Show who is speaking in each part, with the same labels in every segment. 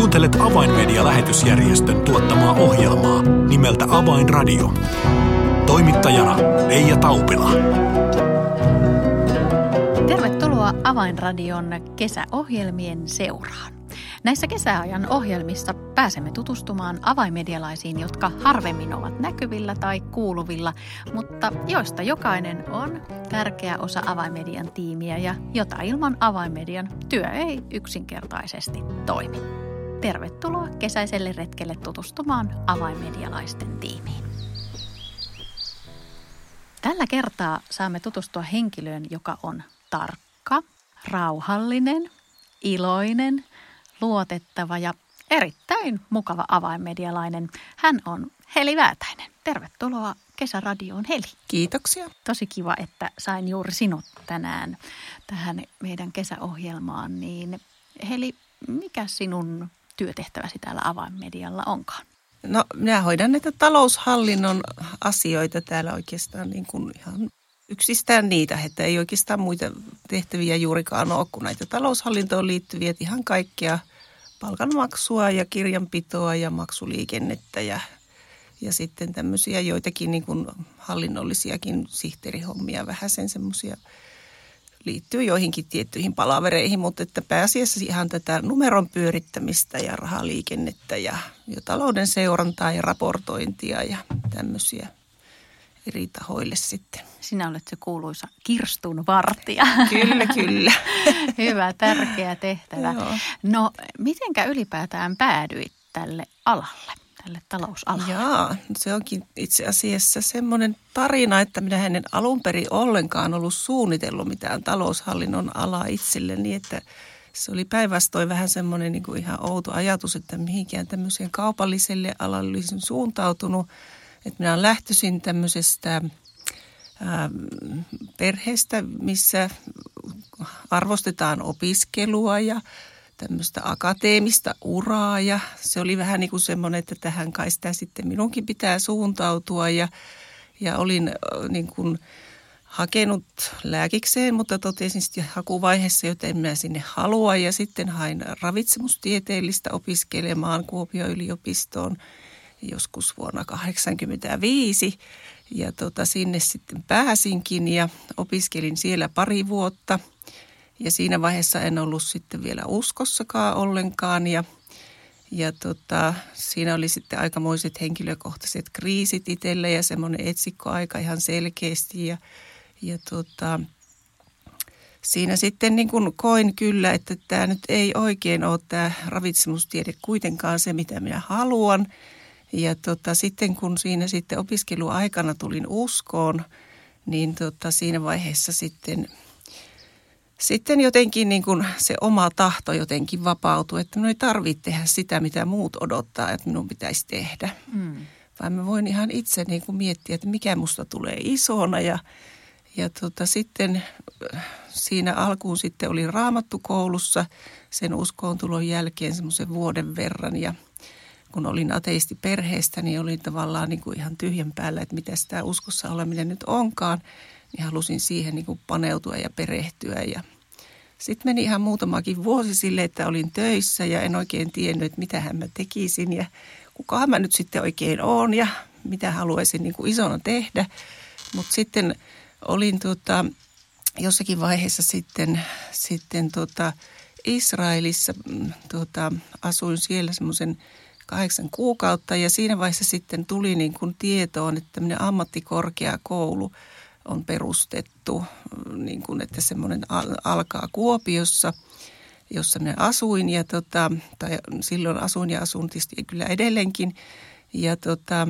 Speaker 1: Kuuntelet Avainmedia-lähetysjärjestön tuottamaa ohjelmaa nimeltä Avainradio. Toimittajana Leija Taupila.
Speaker 2: Tervetuloa Avainradion kesäohjelmien seuraan. Näissä kesäajan ohjelmissa pääsemme tutustumaan avaimedialaisiin, jotka harvemmin ovat näkyvillä tai kuuluvilla, mutta joista jokainen on tärkeä osa avaimedian tiimiä ja jota ilman avaimedian työ ei yksinkertaisesti toimi. Tervetuloa kesäiselle retkelle tutustumaan avaimedialaisten tiimiin. Tällä kertaa saamme tutustua henkilöön, joka on tarkka, rauhallinen, iloinen, luotettava ja erittäin mukava avainmedialainen. Hän on Heli Väätäinen. Tervetuloa Kesäradioon Heli.
Speaker 3: Kiitoksia.
Speaker 2: Tosi kiva, että sain juuri sinut tänään tähän meidän kesäohjelmaan. Niin Heli, mikä sinun työtehtäväsi täällä avainmedialla onkaan?
Speaker 3: No minä hoidan näitä taloushallinnon asioita täällä oikeastaan niin kuin ihan yksistään niitä, että ei oikeastaan muita tehtäviä juurikaan ole kuin näitä taloushallintoon liittyviä, ihan kaikkea palkanmaksua ja kirjanpitoa ja maksuliikennettä ja, ja sitten tämmöisiä joitakin niin kuin hallinnollisiakin sihteerihommia, vähän sen semmoisia liittyy joihinkin tiettyihin palavereihin, mutta että pääasiassa ihan tätä numeron pyörittämistä ja rahaliikennettä ja, ja talouden seurantaa ja raportointia ja tämmöisiä eri tahoille sitten.
Speaker 2: Sinä olet se kuuluisa kirstun vartija.
Speaker 3: Kyllä, kyllä.
Speaker 2: Hyvä, tärkeä tehtävä. Joo. No, mitenkä ylipäätään päädyit tälle alalle? Tälle talousalalle?
Speaker 3: Jaa, se onkin itse asiassa semmoinen tarina, että minä en alun perin ollenkaan ollut suunnitellut mitään taloushallinnon alaa itselleni, että se oli päinvastoin vähän semmoinen niin kuin ihan outo ajatus, että mihinkään tämmöiseen kaupalliselle alalle olisin suuntautunut. Että minä lähtöisin tämmöisestä ää, perheestä, missä arvostetaan opiskelua ja tämmöistä akateemista uraa ja se oli vähän niin kuin semmoinen, että tähän kai sitä sitten minunkin pitää suuntautua ja, ja olin niin kuin hakenut lääkikseen, mutta totesin sitten hakuvaiheessa, että en sinne halua. Ja sitten hain ravitsemustieteellistä opiskelemaan Kuopion yliopistoon joskus vuonna 1985 ja tota, sinne sitten pääsinkin ja opiskelin siellä pari vuotta – ja siinä vaiheessa en ollut sitten vielä uskossakaan ollenkaan ja, ja tota, siinä oli sitten aikamoiset henkilökohtaiset kriisit itselle ja semmoinen etsikkoaika ihan selkeästi ja, ja tota, siinä sitten niin kuin koin kyllä, että tämä nyt ei oikein ole tämä ravitsemustiede kuitenkaan se, mitä minä haluan. Ja tota, sitten kun siinä sitten opiskeluaikana tulin uskoon, niin tota, siinä vaiheessa sitten – sitten jotenkin niin kuin se oma tahto jotenkin vapautuu, että minun ei tarvitse tehdä sitä, mitä muut odottaa, että minun pitäisi tehdä. Mm. Vaan mä voin ihan itse niin kuin miettiä, että mikä musta tulee isona ja, ja tota, sitten äh, siinä alkuun sitten oli raamattu koulussa sen uskoon tulon jälkeen semmoisen vuoden verran ja kun olin ateisti perheestä, niin olin tavallaan niin kuin ihan tyhjän päällä, että mitä sitä uskossa oleminen nyt onkaan niin halusin siihen niin kuin paneutua ja perehtyä. Ja sitten meni ihan muutamakin vuosi sille, että olin töissä ja en oikein tiennyt, että mitä mä tekisin ja kukahan mä nyt sitten oikein on ja mitä haluaisin niin kuin isona tehdä. Mutta sitten olin tota, jossakin vaiheessa sitten, sitten tota Israelissa, tota, asuin siellä semmoisen kahdeksan kuukautta ja siinä vaiheessa sitten tuli niin kuin tietoon, että tämmöinen ammattikorkeakoulu – on perustettu, niin kuin, että semmoinen alkaa Kuopiossa, jossa minä asuin ja tota, tai silloin asuin ja asun tietysti kyllä edelleenkin. Ja tota,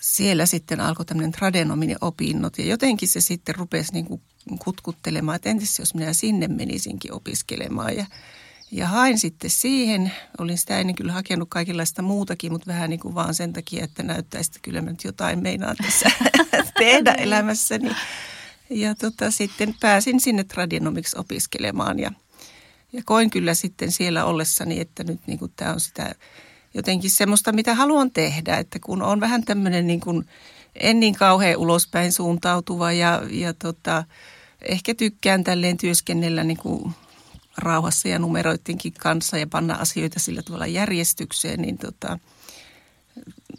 Speaker 3: siellä sitten alkoi tämmöinen tradenominen opinnot ja jotenkin se sitten rupesi niin kuin kutkuttelemaan, että entäs jos minä sinne menisinkin opiskelemaan ja ja hain sitten siihen. Olin sitä ennen kyllä hakenut kaikenlaista muutakin, mutta vähän niin kuin vaan sen takia, että näyttäisi, että kyllä mä nyt jotain meinaan tässä tehdä elämässäni. Ja tota, sitten pääsin sinne tradinomiksi opiskelemaan ja, ja koin kyllä sitten siellä ollessani, että nyt niin kuin tämä on sitä jotenkin semmoista, mitä haluan tehdä. Että kun on vähän tämmöinen niin kuin, en niin kauhean ulospäin suuntautuva ja, ja tota, ehkä tykkään tälleen työskennellä niin kuin rauhassa ja numeroittenkin kanssa ja panna asioita sillä tavalla järjestykseen, niin tota,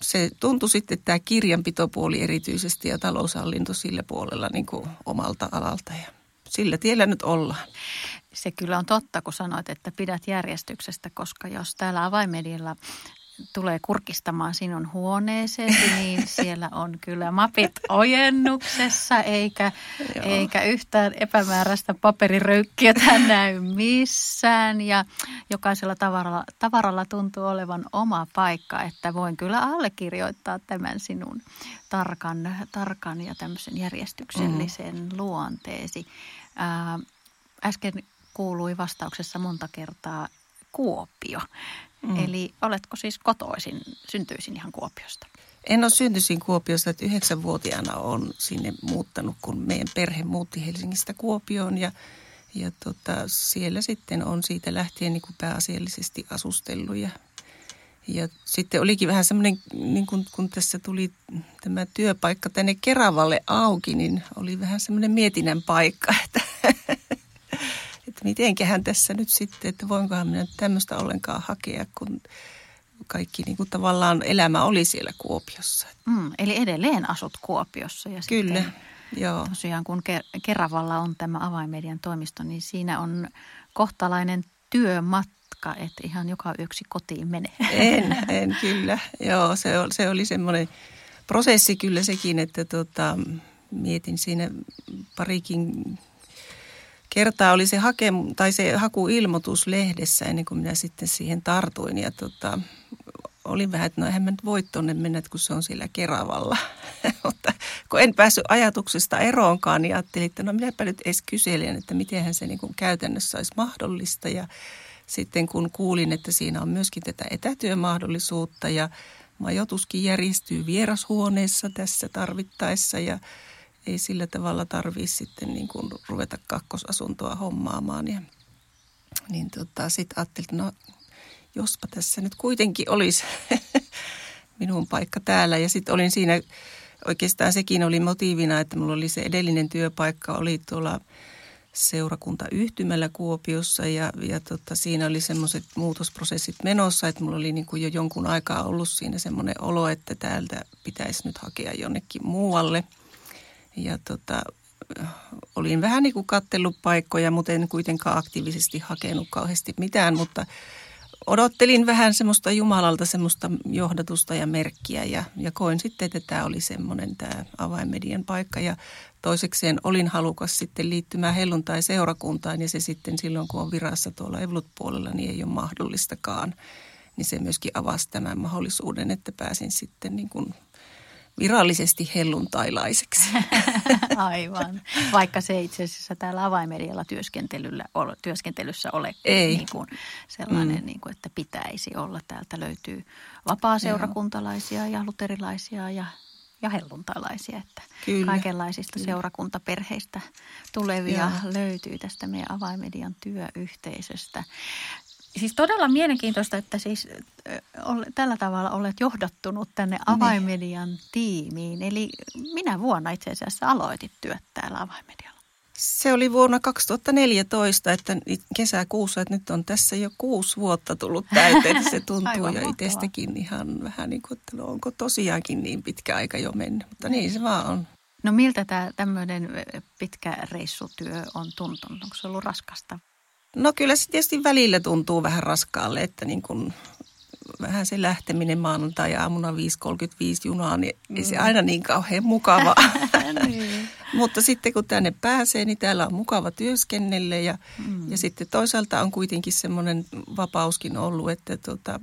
Speaker 3: se tuntui sitten tämä kirjanpitopuoli erityisesti ja taloushallinto sillä puolella niin kuin omalta alalta ja sillä tiellä nyt ollaan.
Speaker 2: Se kyllä on totta, kun sanoit, että pidät järjestyksestä, koska jos täällä avaimedialla tulee kurkistamaan sinun huoneeseesi, niin siellä on kyllä mapit ojennuksessa, eikä, eikä yhtään epämääräistä paperiröykkiä näy missään. Ja jokaisella tavaralla, tavaralla tuntuu olevan oma paikka, että voin kyllä allekirjoittaa tämän sinun tarkan, tarkan ja tämmöisen järjestyksellisen mm. luonteesi. Ää, äsken kuului vastauksessa monta kertaa Kuopio. Mm. Eli oletko siis kotoisin, syntyisin ihan Kuopiosta?
Speaker 3: En ole syntyisin Kuopiosta, että yhdeksänvuotiaana on sinne muuttanut, kun meidän perhe muutti Helsingistä Kuopioon ja, ja tota, siellä sitten on siitä lähtien niin kuin pääasiallisesti asustellut ja, ja sitten olikin vähän semmoinen, niin kun, kun tässä tuli tämä työpaikka tänne Keravalle auki, niin oli vähän semmoinen mietinnän paikka, että että mitenköhän tässä nyt sitten, että voinkohan minä tämmöistä ollenkaan hakea, kun kaikki niin kuin tavallaan elämä oli siellä Kuopiossa.
Speaker 2: Mm, eli edelleen asut Kuopiossa. Ja
Speaker 3: Kyllä, sitten, joo.
Speaker 2: Tosiaan kun Keravalla on tämä avaimedian toimisto, niin siinä on kohtalainen työmatka, että ihan joka yksi kotiin menee.
Speaker 3: En, en kyllä. Joo, se, oli, se oli semmoinen prosessi kyllä sekin, että tota, mietin siinä parikin kertaa oli se, hakem, tai se hakuilmoitus lehdessä ennen kuin minä sitten siihen tartuin. Ja tota, olin vähän, että no eihän mä nyt voi tuonne mennä, kun se on siellä Keravalla. Mutta kun en päässyt ajatuksesta eroonkaan, niin ajattelin, että no minäpä nyt edes kyselen, että mitenhän se niin kuin käytännössä olisi mahdollista. Ja sitten kun kuulin, että siinä on myöskin tätä etätyömahdollisuutta ja majoituskin järjestyy vierashuoneessa tässä tarvittaessa ja ei sillä tavalla tarvii sitten niin kuin ruveta kakkosasuntoa hommaamaan. Ja, niin tota, sitten ajattelin, että no jospa tässä nyt kuitenkin olisi minun paikka täällä. Ja sitten olin siinä, oikeastaan sekin oli motiivina, että mulla oli se edellinen työpaikka, oli tuolla seurakuntayhtymällä Kuopiossa ja, ja tota, siinä oli semmoiset muutosprosessit menossa, että mulla oli niin kuin jo jonkun aikaa ollut siinä semmoinen olo, että täältä pitäisi nyt hakea jonnekin muualle – ja tota, olin vähän niin kuin kattellut paikkoja, mutta en kuitenkaan aktiivisesti hakenut kauheasti mitään, mutta odottelin vähän semmoista Jumalalta semmoista johdatusta ja merkkiä ja, ja koin sitten, että tämä oli semmoinen tämä avainmedian paikka ja toisekseen olin halukas sitten liittymään helluntai-seurakuntaan ja se sitten silloin, kun on virassa tuolla Evlut-puolella, niin ei ole mahdollistakaan. Niin se myöskin avasi tämän mahdollisuuden, että pääsin sitten niin kuin virallisesti helluntailaiseksi.
Speaker 2: Aivan. Vaikka se itse asiassa täällä avaimedialla työskentelyllä, työskentelyssä ole
Speaker 3: Ei.
Speaker 2: Niin kuin sellainen, mm. niin kuin, että pitäisi olla. Täältä löytyy vapaa-seurakuntalaisia ja luterilaisia ja ja helluntalaisia, että Kyllä. kaikenlaisista Kyllä. seurakuntaperheistä tulevia Joo. löytyy tästä meidän avaimedian työyhteisöstä. Siis todella mielenkiintoista, että siis tällä tavalla olet johdattunut tänne niin. avaimedian niin. tiimiin. Eli minä vuonna itse asiassa aloitit työt täällä avaimedialla?
Speaker 3: Se oli vuonna 2014, että kesäkuussa, että nyt on tässä jo kuusi vuotta tullut täyteen. Se tuntuu jo itsestäkin ihan vähän niin kuin, että no onko tosiaankin niin pitkä aika jo mennyt, mutta niin se vaan on.
Speaker 2: No miltä tämä tämmöinen pitkä reissutyö on tuntunut? Onko se ollut raskasta?
Speaker 3: No kyllä se tietysti välillä tuntuu vähän raskaalle, että niin kuin vähän se lähteminen maanantai-aamuna 5.35 junaa, niin mm. ei se mm. aina niin kauhean mukava. niin. Mutta sitten kun tänne pääsee, niin täällä on mukava työskennellä ja, mm. ja sitten toisaalta on kuitenkin semmoinen vapauskin ollut, että tota,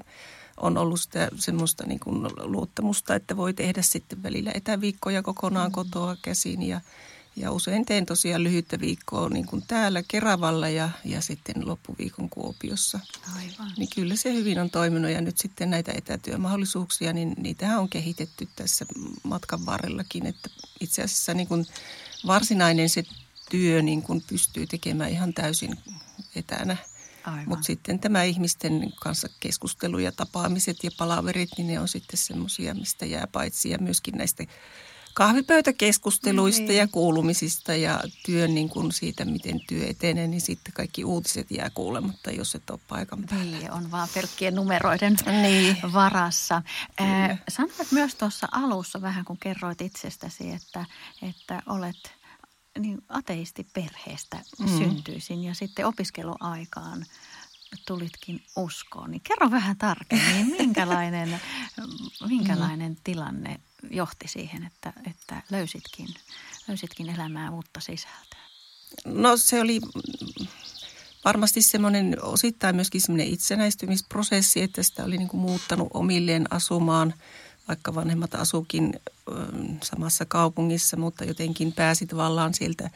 Speaker 3: on ollut sitä semmoista niin kuin luottamusta, että voi tehdä sitten välillä etäviikkoja kokonaan mm. kotoa käsin ja – ja usein teen tosiaan lyhyttä viikkoa niin kuin täällä Keravalla ja, ja sitten loppuviikon Kuopiossa.
Speaker 2: Aivan.
Speaker 3: Niin kyllä se hyvin on toiminut ja nyt sitten näitä etätyömahdollisuuksia, niin niitähän on kehitetty tässä matkan varrellakin. Että itse asiassa niin kuin varsinainen se työ niin kuin pystyy tekemään ihan täysin etänä. Mutta sitten tämä ihmisten kanssa keskustelu ja tapaamiset ja palaverit, niin ne on sitten semmoisia, mistä jää paitsi ja myöskin näistä kahvipöytäkeskusteluista
Speaker 2: Niin.
Speaker 3: ja kuulumisista ja työn niin kuin siitä, miten työ etenee, niin sitten kaikki uutiset jää kuulematta, jos et ole paikan päällä.
Speaker 2: Niin, on vaan pelkkien numeroiden
Speaker 3: Niin.
Speaker 2: varassa. Sanoit myös tuossa alussa vähän, kun kerroit itsestäsi, että, että olet niin ateistiperheestä mm. syntyisin ja sitten opiskeluaikaan tulitkin uskoon. Niin kerro vähän tarkemmin, minkälainen, minkälainen tilanne johti siihen, että, että löysitkin, löysitkin elämään uutta sisältöä?
Speaker 3: No se oli varmasti semmoinen osittain myöskin semmoinen itsenäistymisprosessi, että sitä oli niin kuin muuttanut omilleen asumaan, vaikka vanhemmat asukin samassa kaupungissa, mutta jotenkin pääsi tavallaan sieltä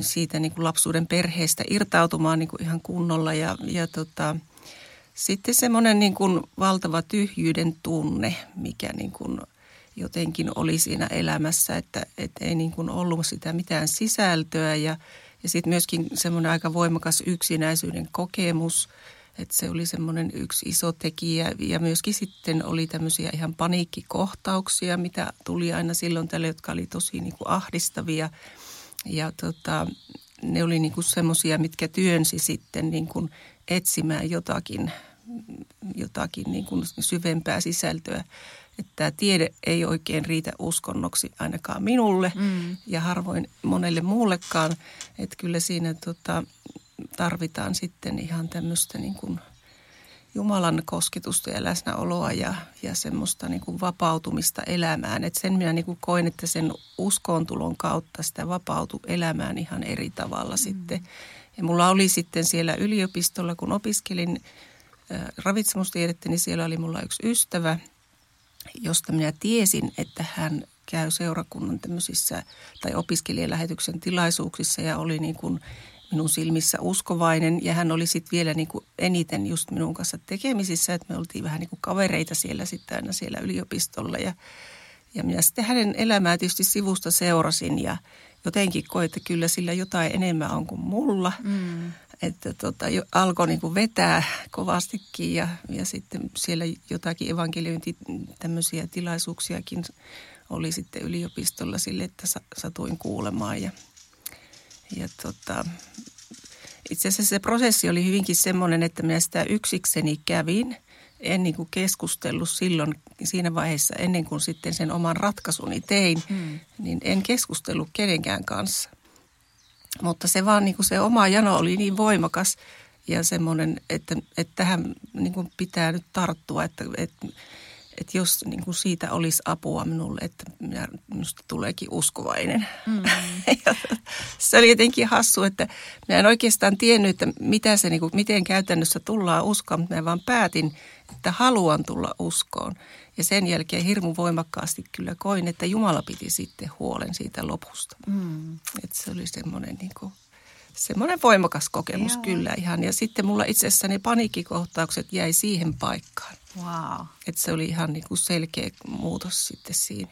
Speaker 3: siitä niin kuin lapsuuden perheestä irtautumaan niin kuin ihan kunnolla ja, ja tota, sitten semmoinen niin kuin valtava tyhjyyden tunne, mikä niin kuin jotenkin oli siinä elämässä, että, että ei niin kuin ollut sitä mitään sisältöä. Ja, ja sitten myöskin semmoinen aika voimakas yksinäisyyden kokemus, että se oli semmoinen yksi iso tekijä. Ja myöskin sitten oli tämmöisiä ihan paniikkikohtauksia, mitä tuli aina silloin tälle, jotka oli tosi niin kuin ahdistavia. Ja tota, ne oli niin kuin semmoisia, mitkä työnsi sitten niin kuin etsimään jotakin, jotakin niin kuin syvempää sisältöä. Että tämä tiede ei oikein riitä uskonnoksi ainakaan minulle mm. ja harvoin monelle muullekaan. Että kyllä siinä tota, tarvitaan sitten ihan tämmöistä niin kuin Jumalan kosketusta ja läsnäoloa ja, ja semmoista niin kuin vapautumista elämään. Et sen minä niin kuin koen, että sen uskoontulon kautta sitä vapautui elämään ihan eri tavalla mm. sitten. Ja mulla oli sitten siellä yliopistolla, kun opiskelin ravitsemustiedettä, niin siellä oli mulla yksi ystävä, josta minä tiesin, että hän käy seurakunnan tämmöisissä tai opiskelijalähetyksen tilaisuuksissa ja oli niin kuin minun silmissä uskovainen ja hän oli sitten vielä niin kuin eniten just minun kanssa tekemisissä, että me oltiin vähän niin kuin kavereita siellä sitten aina siellä yliopistolla ja, ja minä sitten hänen elämää tietysti sivusta seurasin ja jotenkin koin, että kyllä sillä jotain enemmän on kuin mulla. Mm. Että tota, jo, alkoi niin vetää kovastikin ja, ja sitten siellä jotakin evankeliointi tämmöisiä tilaisuuksiakin oli sitten yliopistolla sille, että satuin kuulemaan ja, ja tota, itse asiassa se prosessi oli hyvinkin semmoinen, että minä sitä yksikseni kävin. En niin kuin keskustellut silloin siinä vaiheessa ennen kuin sitten sen oman ratkaisuni tein, hmm. niin en keskustellut kenenkään kanssa. Mutta se vaan niin kuin se oma jano oli niin voimakas ja semmoinen, että, että tähän niin kuin pitää nyt tarttua, että, että että jos niin kuin siitä olisi apua minulle, että minä, minusta tuleekin uskovainen. Mm. se oli jotenkin hassu, että minä en oikeastaan tiennyt, että mitä se, niin kuin, miten käytännössä tullaan uskoon, mutta minä vaan päätin, että haluan tulla uskoon. Ja sen jälkeen hirmu voimakkaasti kyllä koin, että Jumala piti sitten huolen siitä lopusta. Mm. Että se oli semmoinen niin kuin, semmoinen voimakas kokemus Joo. kyllä ihan. Ja sitten mulla itse asiassa ne paniikkikohtaukset jäi siihen paikkaan.
Speaker 2: Wow.
Speaker 3: Että se oli ihan niin kuin selkeä muutos sitten siinä.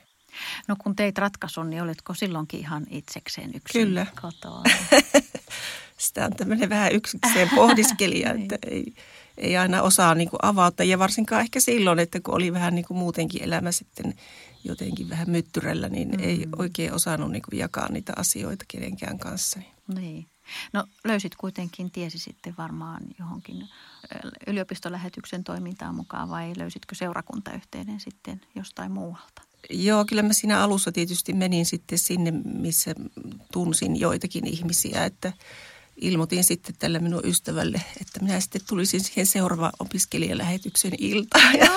Speaker 2: No kun teit ratkaisun, niin olitko silloinkin ihan itsekseen yksin
Speaker 3: Kyllä.
Speaker 2: kotoa?
Speaker 3: Sitä on tämmöinen vähän yksikseen pohdiskelija, että ei, ei aina osaa niin kuin avata. Ja varsinkaan ehkä silloin, että kun oli vähän niin kuin muutenkin elämä sitten jotenkin vähän myttyrällä, niin mm. ei oikein osannut niin kuin jakaa niitä asioita kenenkään kanssa.
Speaker 2: Niin. No löysit kuitenkin tiesi sitten varmaan johonkin yliopistolähetyksen toimintaan mukaan vai löysitkö seurakuntayhteyden sitten jostain muualta?
Speaker 3: Joo, kyllä mä siinä alussa tietysti menin sitten sinne, missä tunsin joitakin ihmisiä, että ilmoitin sitten tällä minun ystävälle, että minä sitten tulisin siihen seuraavaan opiskelijalähetyksen iltaan. Ja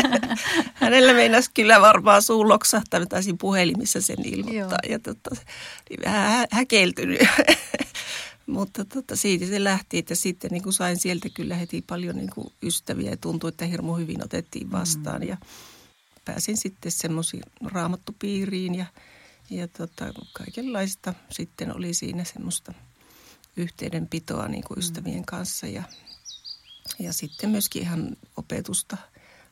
Speaker 3: hänellä meinasi kyllä varmaan suun loksahtanut, taisin puhelimissa sen ilmoittaa Joo. ja tota, niin vähän hä- häkeltynyt. Mutta tota, siitä se lähti, että sitten niin kuin sain sieltä kyllä heti paljon niin kuin ystäviä ja tuntui, että hirmu hyvin otettiin vastaan. Mm. Ja pääsin sitten semmoisiin raamattupiiriin ja, ja tota, kaikenlaista sitten oli siinä semmoista yhteydenpitoa niin kuin mm. ystävien kanssa ja, ja sitten myöskin ihan opetusta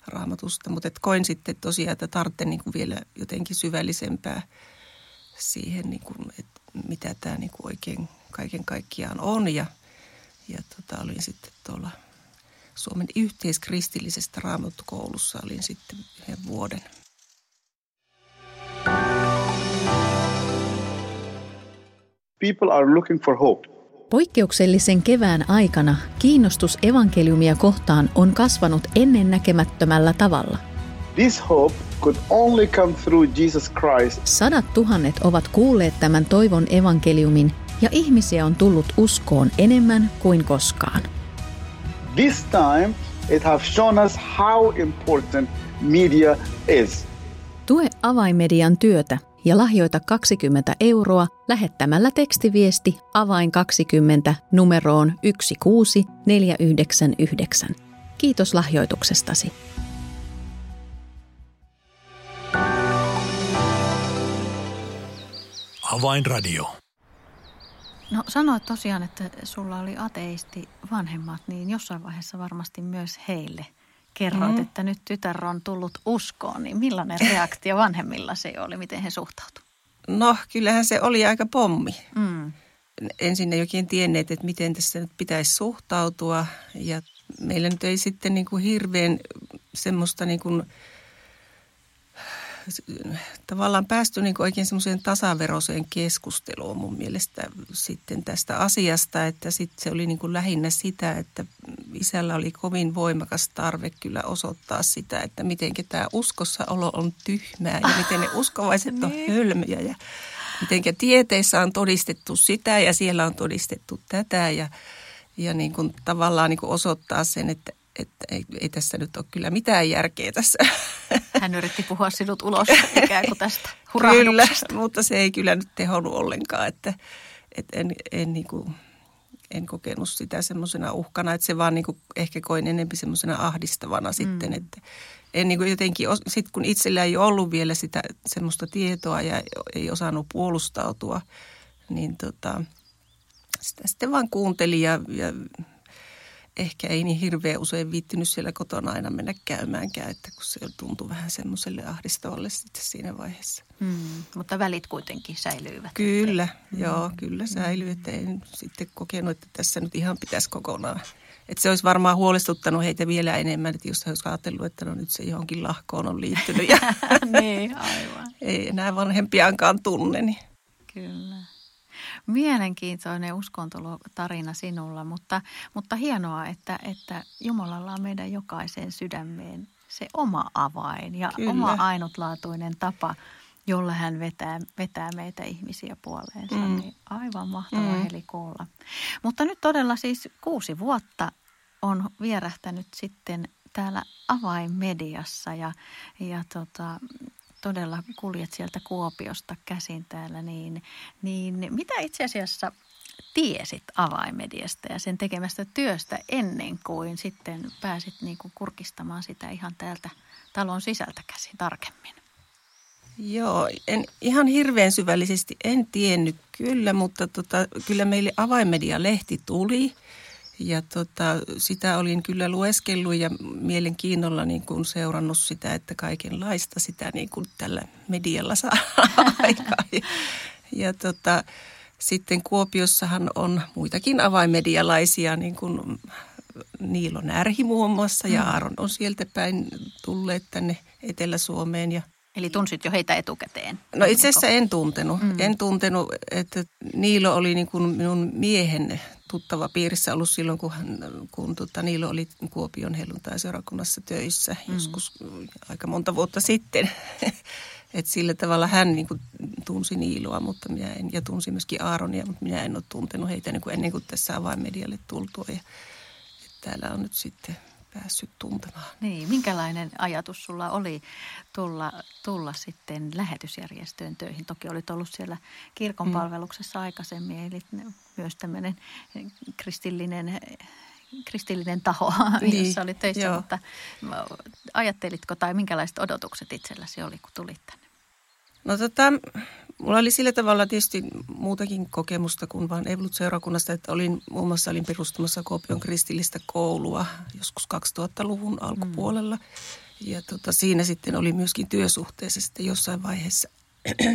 Speaker 3: raamatusta. Mutta koin sitten tosiaan, että tarvitsen niin kuin vielä jotenkin syvällisempää siihen, niin kuin, että mitä tämä niin kuin oikein kaiken kaikkiaan on. Ja, ja tota, olin sitten tuolla Suomen yhteiskristillisestä raamattukoulussa, olin sitten yhden vuoden –
Speaker 4: people are looking for hope.
Speaker 2: Poikkeuksellisen kevään aikana kiinnostus evankeliumia kohtaan on kasvanut ennennäkemättömällä tavalla.
Speaker 4: This hope could only come through Jesus Christ.
Speaker 2: Sadat tuhannet ovat kuulleet tämän toivon evankeliumin ja ihmisiä on tullut uskoon enemmän kuin koskaan.
Speaker 4: This time it has shown us how important media is.
Speaker 2: Tue avaimedian työtä ja lahjoita 20 euroa lähettämällä tekstiviesti avain 20 numeroon 16499. Kiitos lahjoituksestasi.
Speaker 1: Avainradio.
Speaker 2: No sanoit tosiaan, että sulla oli ateisti vanhemmat, niin jossain vaiheessa varmasti myös heille kerroit, mm. että nyt tytär on tullut uskoon. Niin millainen reaktio vanhemmilla se oli, miten he suhtautuivat?
Speaker 3: No kyllähän se oli aika pommi. Mm. Ensin ei oikein tienneet, että miten tässä nyt pitäisi suhtautua ja meillä nyt ei sitten niin kuin hirveän semmoista niin kuin – tavallaan päästy niin oikein semmoiseen tasaveroiseen keskusteluun mun mielestä sitten tästä asiasta, että sitten se oli niin kuin lähinnä sitä, että isällä oli kovin voimakas tarve kyllä osoittaa sitä, että miten tämä uskossa olo on tyhmää ja miten ne uskovaiset on niin. hölmöjä ja miten tieteissä on todistettu sitä ja siellä on todistettu tätä ja, ja niin kuin tavallaan niin kuin osoittaa sen, että että ei, ei tässä nyt ole kyllä mitään järkeä tässä.
Speaker 2: Hän yritti puhua sinut ulos ikään kuin tästä
Speaker 3: Kyllä, mutta se ei kyllä nyt tehonnut ollenkaan, että, että en, en, niin kuin, en kokenut sitä semmoisena uhkana, että se vaan niin kuin ehkä koin enemmän semmoisena ahdistavana mm. sitten, että en niin kuin jotenkin, sit kun itsellä ei ollut vielä sitä semmoista tietoa ja ei osannut puolustautua, niin tota, sitä sitten vaan kuuntelin ja, ja ehkä ei niin hirveän usein viittynyt siellä kotona aina mennä käymäänkään, että kun se tuntui vähän semmoiselle ahdistavalle sitten siinä vaiheessa.
Speaker 2: Mm, mutta välit kuitenkin säilyivät.
Speaker 3: Kyllä, mm. joo, kyllä säilyy, että en sitten kokenut, että tässä nyt ihan pitäisi kokonaan. Että se olisi varmaan huolestuttanut heitä vielä enemmän, että jos he olisivat ajatellut, että no nyt se johonkin lahkoon on liittynyt. Ja
Speaker 2: niin, aivan.
Speaker 3: ei enää vanhempiaankaan tunne. Niin.
Speaker 2: Kyllä. Mielenkiintoinen uskontotarina sinulla, mutta, mutta hienoa, että, että Jumalalla on meidän jokaisen sydämeen se oma avain ja Kyllä. oma ainutlaatuinen tapa, jolla hän vetää, vetää meitä ihmisiä puoleensa. Mm. Niin aivan mahtava mm. heli kuulla. Mutta nyt todella siis kuusi vuotta on vierähtänyt sitten täällä avainmediassa ja, ja tota, todella kuljet sieltä Kuopiosta käsin täällä, niin, niin mitä itse asiassa tiesit avaimediasta ja sen tekemästä työstä ennen kuin sitten pääsit niin kuin kurkistamaan sitä ihan täältä talon sisältä käsin tarkemmin?
Speaker 3: Joo, en, ihan hirveän syvällisesti en tiennyt kyllä, mutta tota, kyllä meille avaimedia-lehti tuli – ja tota, sitä olin kyllä lueskellut ja mielenkiinnolla niin kuin seurannut sitä, että kaikenlaista sitä niin kuin tällä medialla saa aikaa. Ja, ja tota, sitten Kuopiossahan on muitakin avaimedialaisia, niin kuin Niilo Närhi muun muassa ja mm. Aaron on sieltä päin tulleet tänne Etelä-Suomeen ja
Speaker 2: Eli tunsit jo heitä etukäteen?
Speaker 3: No itse asiassa en tuntenut. Mm. En tuntenut, että Niilo oli niin kuin minun miehen tuttava piirissä ollut silloin, kun, hän, kun tota, Niilo oli Kuopion helluntai-seurakunnassa töissä mm. joskus aika monta vuotta sitten. Et sillä tavalla hän niin kuin, tunsi Niiloa, mutta minä en, ja tunsi myöskin Aaronia, mutta minä en ole tuntenut heitä niin kuin ennen kuin tässä avainmedialle tultua. Ja, täällä on nyt sitten päässyt tuntemaan.
Speaker 2: Niin, minkälainen ajatus sulla oli tulla, tulla sitten lähetysjärjestöön töihin? Toki olit ollut siellä kirkon mm. palveluksessa aikaisemmin, eli myös tämmöinen kristillinen kristillinen taho, niin, jossa olit töissä, joo. mutta ajattelitko tai minkälaiset odotukset itselläsi oli, kun tulit tänne?
Speaker 3: No tota, mulla oli sillä tavalla tietysti muutakin kokemusta kuin vain Evolut-seurakunnasta, että olin muun muassa olin perustamassa Kuopion kristillistä koulua joskus 2000-luvun alkupuolella. Mm. Ja tota, siinä sitten oli myöskin työsuhteessa sitten jossain vaiheessa,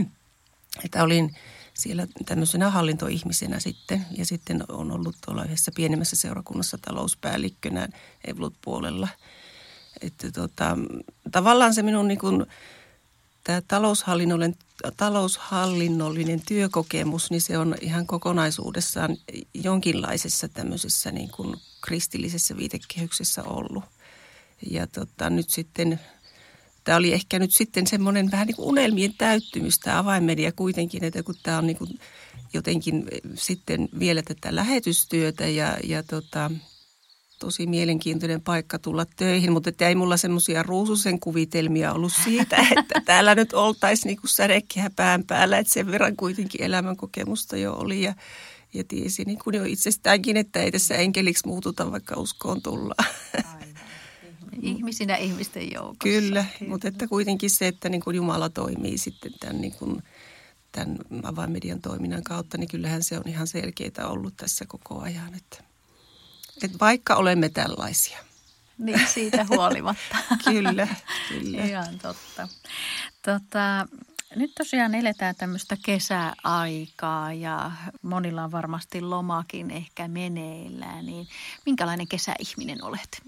Speaker 3: että olin siellä tämmöisenä hallintoihmisenä sitten. Ja sitten on ollut tuolla yhdessä pienemmässä seurakunnassa talouspäällikkönä Evolut-puolella. Että tota, tavallaan se minun niin kuin – tämä taloushallinnollinen, taloushallinnollinen työkokemus, niin se on ihan kokonaisuudessaan jonkinlaisessa tämmöisessä niin kuin kristillisessä viitekehyksessä ollut. Ja tota, nyt sitten, tämä oli ehkä nyt sitten semmoinen vähän niin kuin unelmien täyttymys, tämä avainmedia kuitenkin, että kun tämä on niin kuin jotenkin sitten vielä tätä lähetystyötä ja, ja tota, tosi mielenkiintoinen paikka tulla töihin, mutta että ei mulla semmoisia ruususen kuvitelmia ollut siitä, että täällä nyt oltaisiin niin sädekehä pään päällä, että sen verran kuitenkin elämänkokemusta jo oli ja, ja tiesi niin kuin jo itsestäänkin, että ei tässä enkeliksi muututa, vaikka uskoon tullaan.
Speaker 2: Ihmisinä ihmisten joukossa.
Speaker 3: Kyllä, Kyllä. mutta että kuitenkin se, että niin kuin Jumala toimii sitten tämän, niin kuin, tämän avainmedian toiminnan kautta, niin kyllähän se on ihan selkeitä ollut tässä koko ajan, että – että vaikka olemme tällaisia.
Speaker 2: Niin, siitä huolimatta.
Speaker 3: kyllä, kyllä.
Speaker 2: Ihan totta. Tota, nyt tosiaan eletään tämmöistä kesäaikaa ja monilla on varmasti lomakin ehkä meneillään, niin minkälainen kesäihminen olet?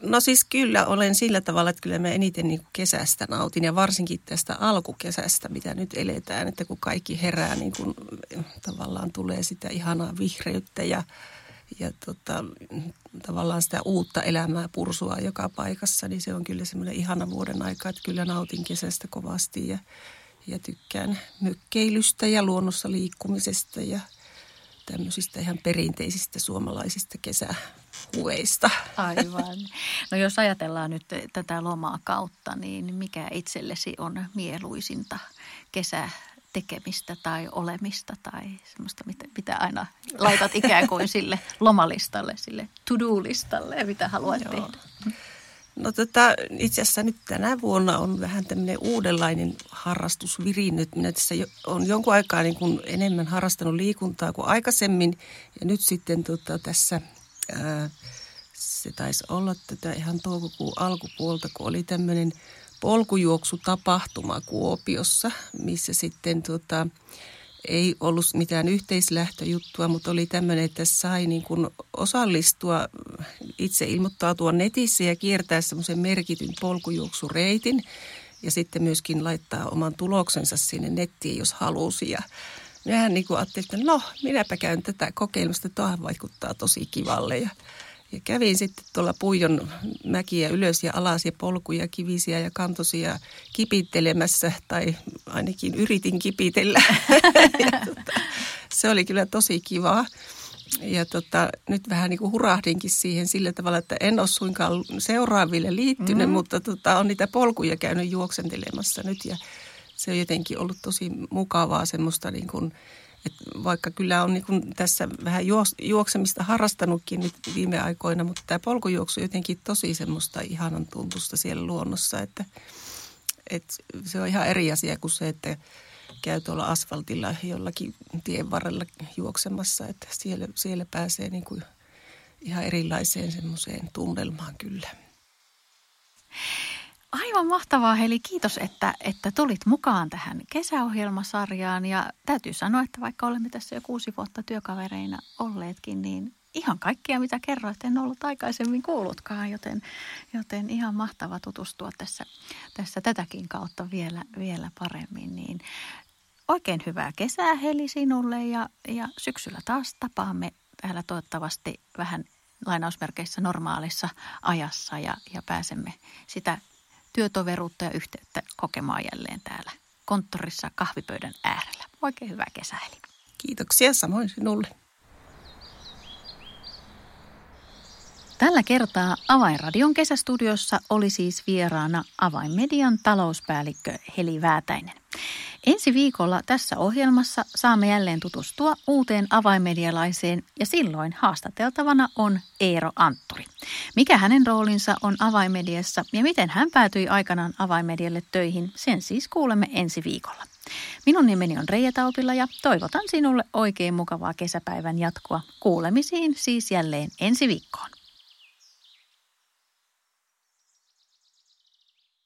Speaker 3: No siis kyllä olen sillä tavalla, että kyllä mä eniten niin kesästä nautin ja varsinkin tästä alkukesästä, mitä nyt eletään, että kun kaikki herää, niin kuin tavallaan tulee sitä ihanaa vihreyttä ja ja tota, tavallaan sitä uutta elämää pursua joka paikassa, niin se on kyllä semmoinen ihana vuoden aika, että kyllä nautin kesästä kovasti ja, ja tykkään mökkeilystä ja luonnossa liikkumisesta ja tämmöisistä ihan perinteisistä suomalaisista kesähuveista.
Speaker 2: Aivan. No jos ajatellaan nyt tätä lomaa kautta, niin mikä itsellesi on mieluisinta kesä tekemistä tai olemista tai semmoista, mitä, mitä aina laitat ikään kuin sille lomalistalle, sille to-do-listalle, mitä haluat Joo. tehdä?
Speaker 3: No tota, itse asiassa nyt tänä vuonna on vähän tämmöinen uudenlainen harrastus virinnyt. Minä tässä on jonkun aikaa niin kuin enemmän harrastanut liikuntaa kuin aikaisemmin. Ja nyt sitten tota, tässä, ää, se taisi olla tätä ihan toukokuun alkupuolta, kun oli tämmöinen – polkujuoksutapahtuma Kuopiossa, missä sitten tota, ei ollut mitään yhteislähtöjuttua, mutta oli tämmöinen, että sai niin kuin osallistua, itse ilmoittautua netissä ja kiertää semmoisen merkityn polkujuoksureitin ja sitten myöskin laittaa oman tuloksensa sinne nettiin, jos halusi. Ja minähän niin kuin ajattelin, että no, minäpä käyn tätä kokeilusta, tuohan vaikuttaa tosi kivalle. Ja ja kävin sitten tuolla Puijon mäkiä ylös ja alas ja polkuja, kivisiä ja kantosia kipittelemässä, tai ainakin yritin kipitellä. ja tota, se oli kyllä tosi kivaa. Ja tota, nyt vähän niin kuin hurahdinkin siihen sillä tavalla, että en ole suinkaan seuraaville liittynyt, mm. mutta tota, on niitä polkuja käynyt juoksentelemassa nyt ja se on jotenkin ollut tosi mukavaa semmoista niin kuin – et vaikka kyllä on niin tässä vähän juoksemista harrastanutkin nyt viime aikoina, mutta tämä polkujuoksu jotenkin tosi semmoista ihanan tuntusta siellä luonnossa, että, että se on ihan eri asia kuin se, että käy tuolla asfaltilla jollakin tien varrella juoksemassa, että siellä, siellä pääsee niin kuin ihan erilaiseen semmoiseen tunnelmaan kyllä.
Speaker 2: Aivan mahtavaa Heli, kiitos, että, että tulit mukaan tähän kesäohjelmasarjaan. Ja täytyy sanoa, että vaikka olemme tässä jo kuusi vuotta työkavereina olleetkin, niin ihan kaikkia mitä kerroit en ollut aikaisemmin kuullutkaan, joten, joten ihan mahtava tutustua tässä, tässä tätäkin kautta vielä, vielä paremmin. Niin oikein hyvää kesää Heli sinulle. Ja, ja syksyllä taas tapaamme täällä toivottavasti vähän lainausmerkeissä normaalissa ajassa ja, ja pääsemme sitä työtoveruutta ja yhteyttä kokemaan jälleen täällä konttorissa kahvipöydän äärellä. Oikein hyvää kesää.
Speaker 3: Kiitoksia samoin sinulle.
Speaker 2: Tällä kertaa Avainradion kesästudiossa oli siis vieraana Avainmedian talouspäällikkö Heli Väätäinen. Ensi viikolla tässä ohjelmassa saamme jälleen tutustua uuteen avainmedialaiseen ja silloin haastateltavana on Eero Antturi. Mikä hänen roolinsa on avainmediassa ja miten hän päätyi aikanaan avainmedialle töihin, sen siis kuulemme ensi viikolla. Minun nimeni on Reija Taupila ja toivotan sinulle oikein mukavaa kesäpäivän jatkoa. Kuulemisiin siis jälleen ensi viikkoon.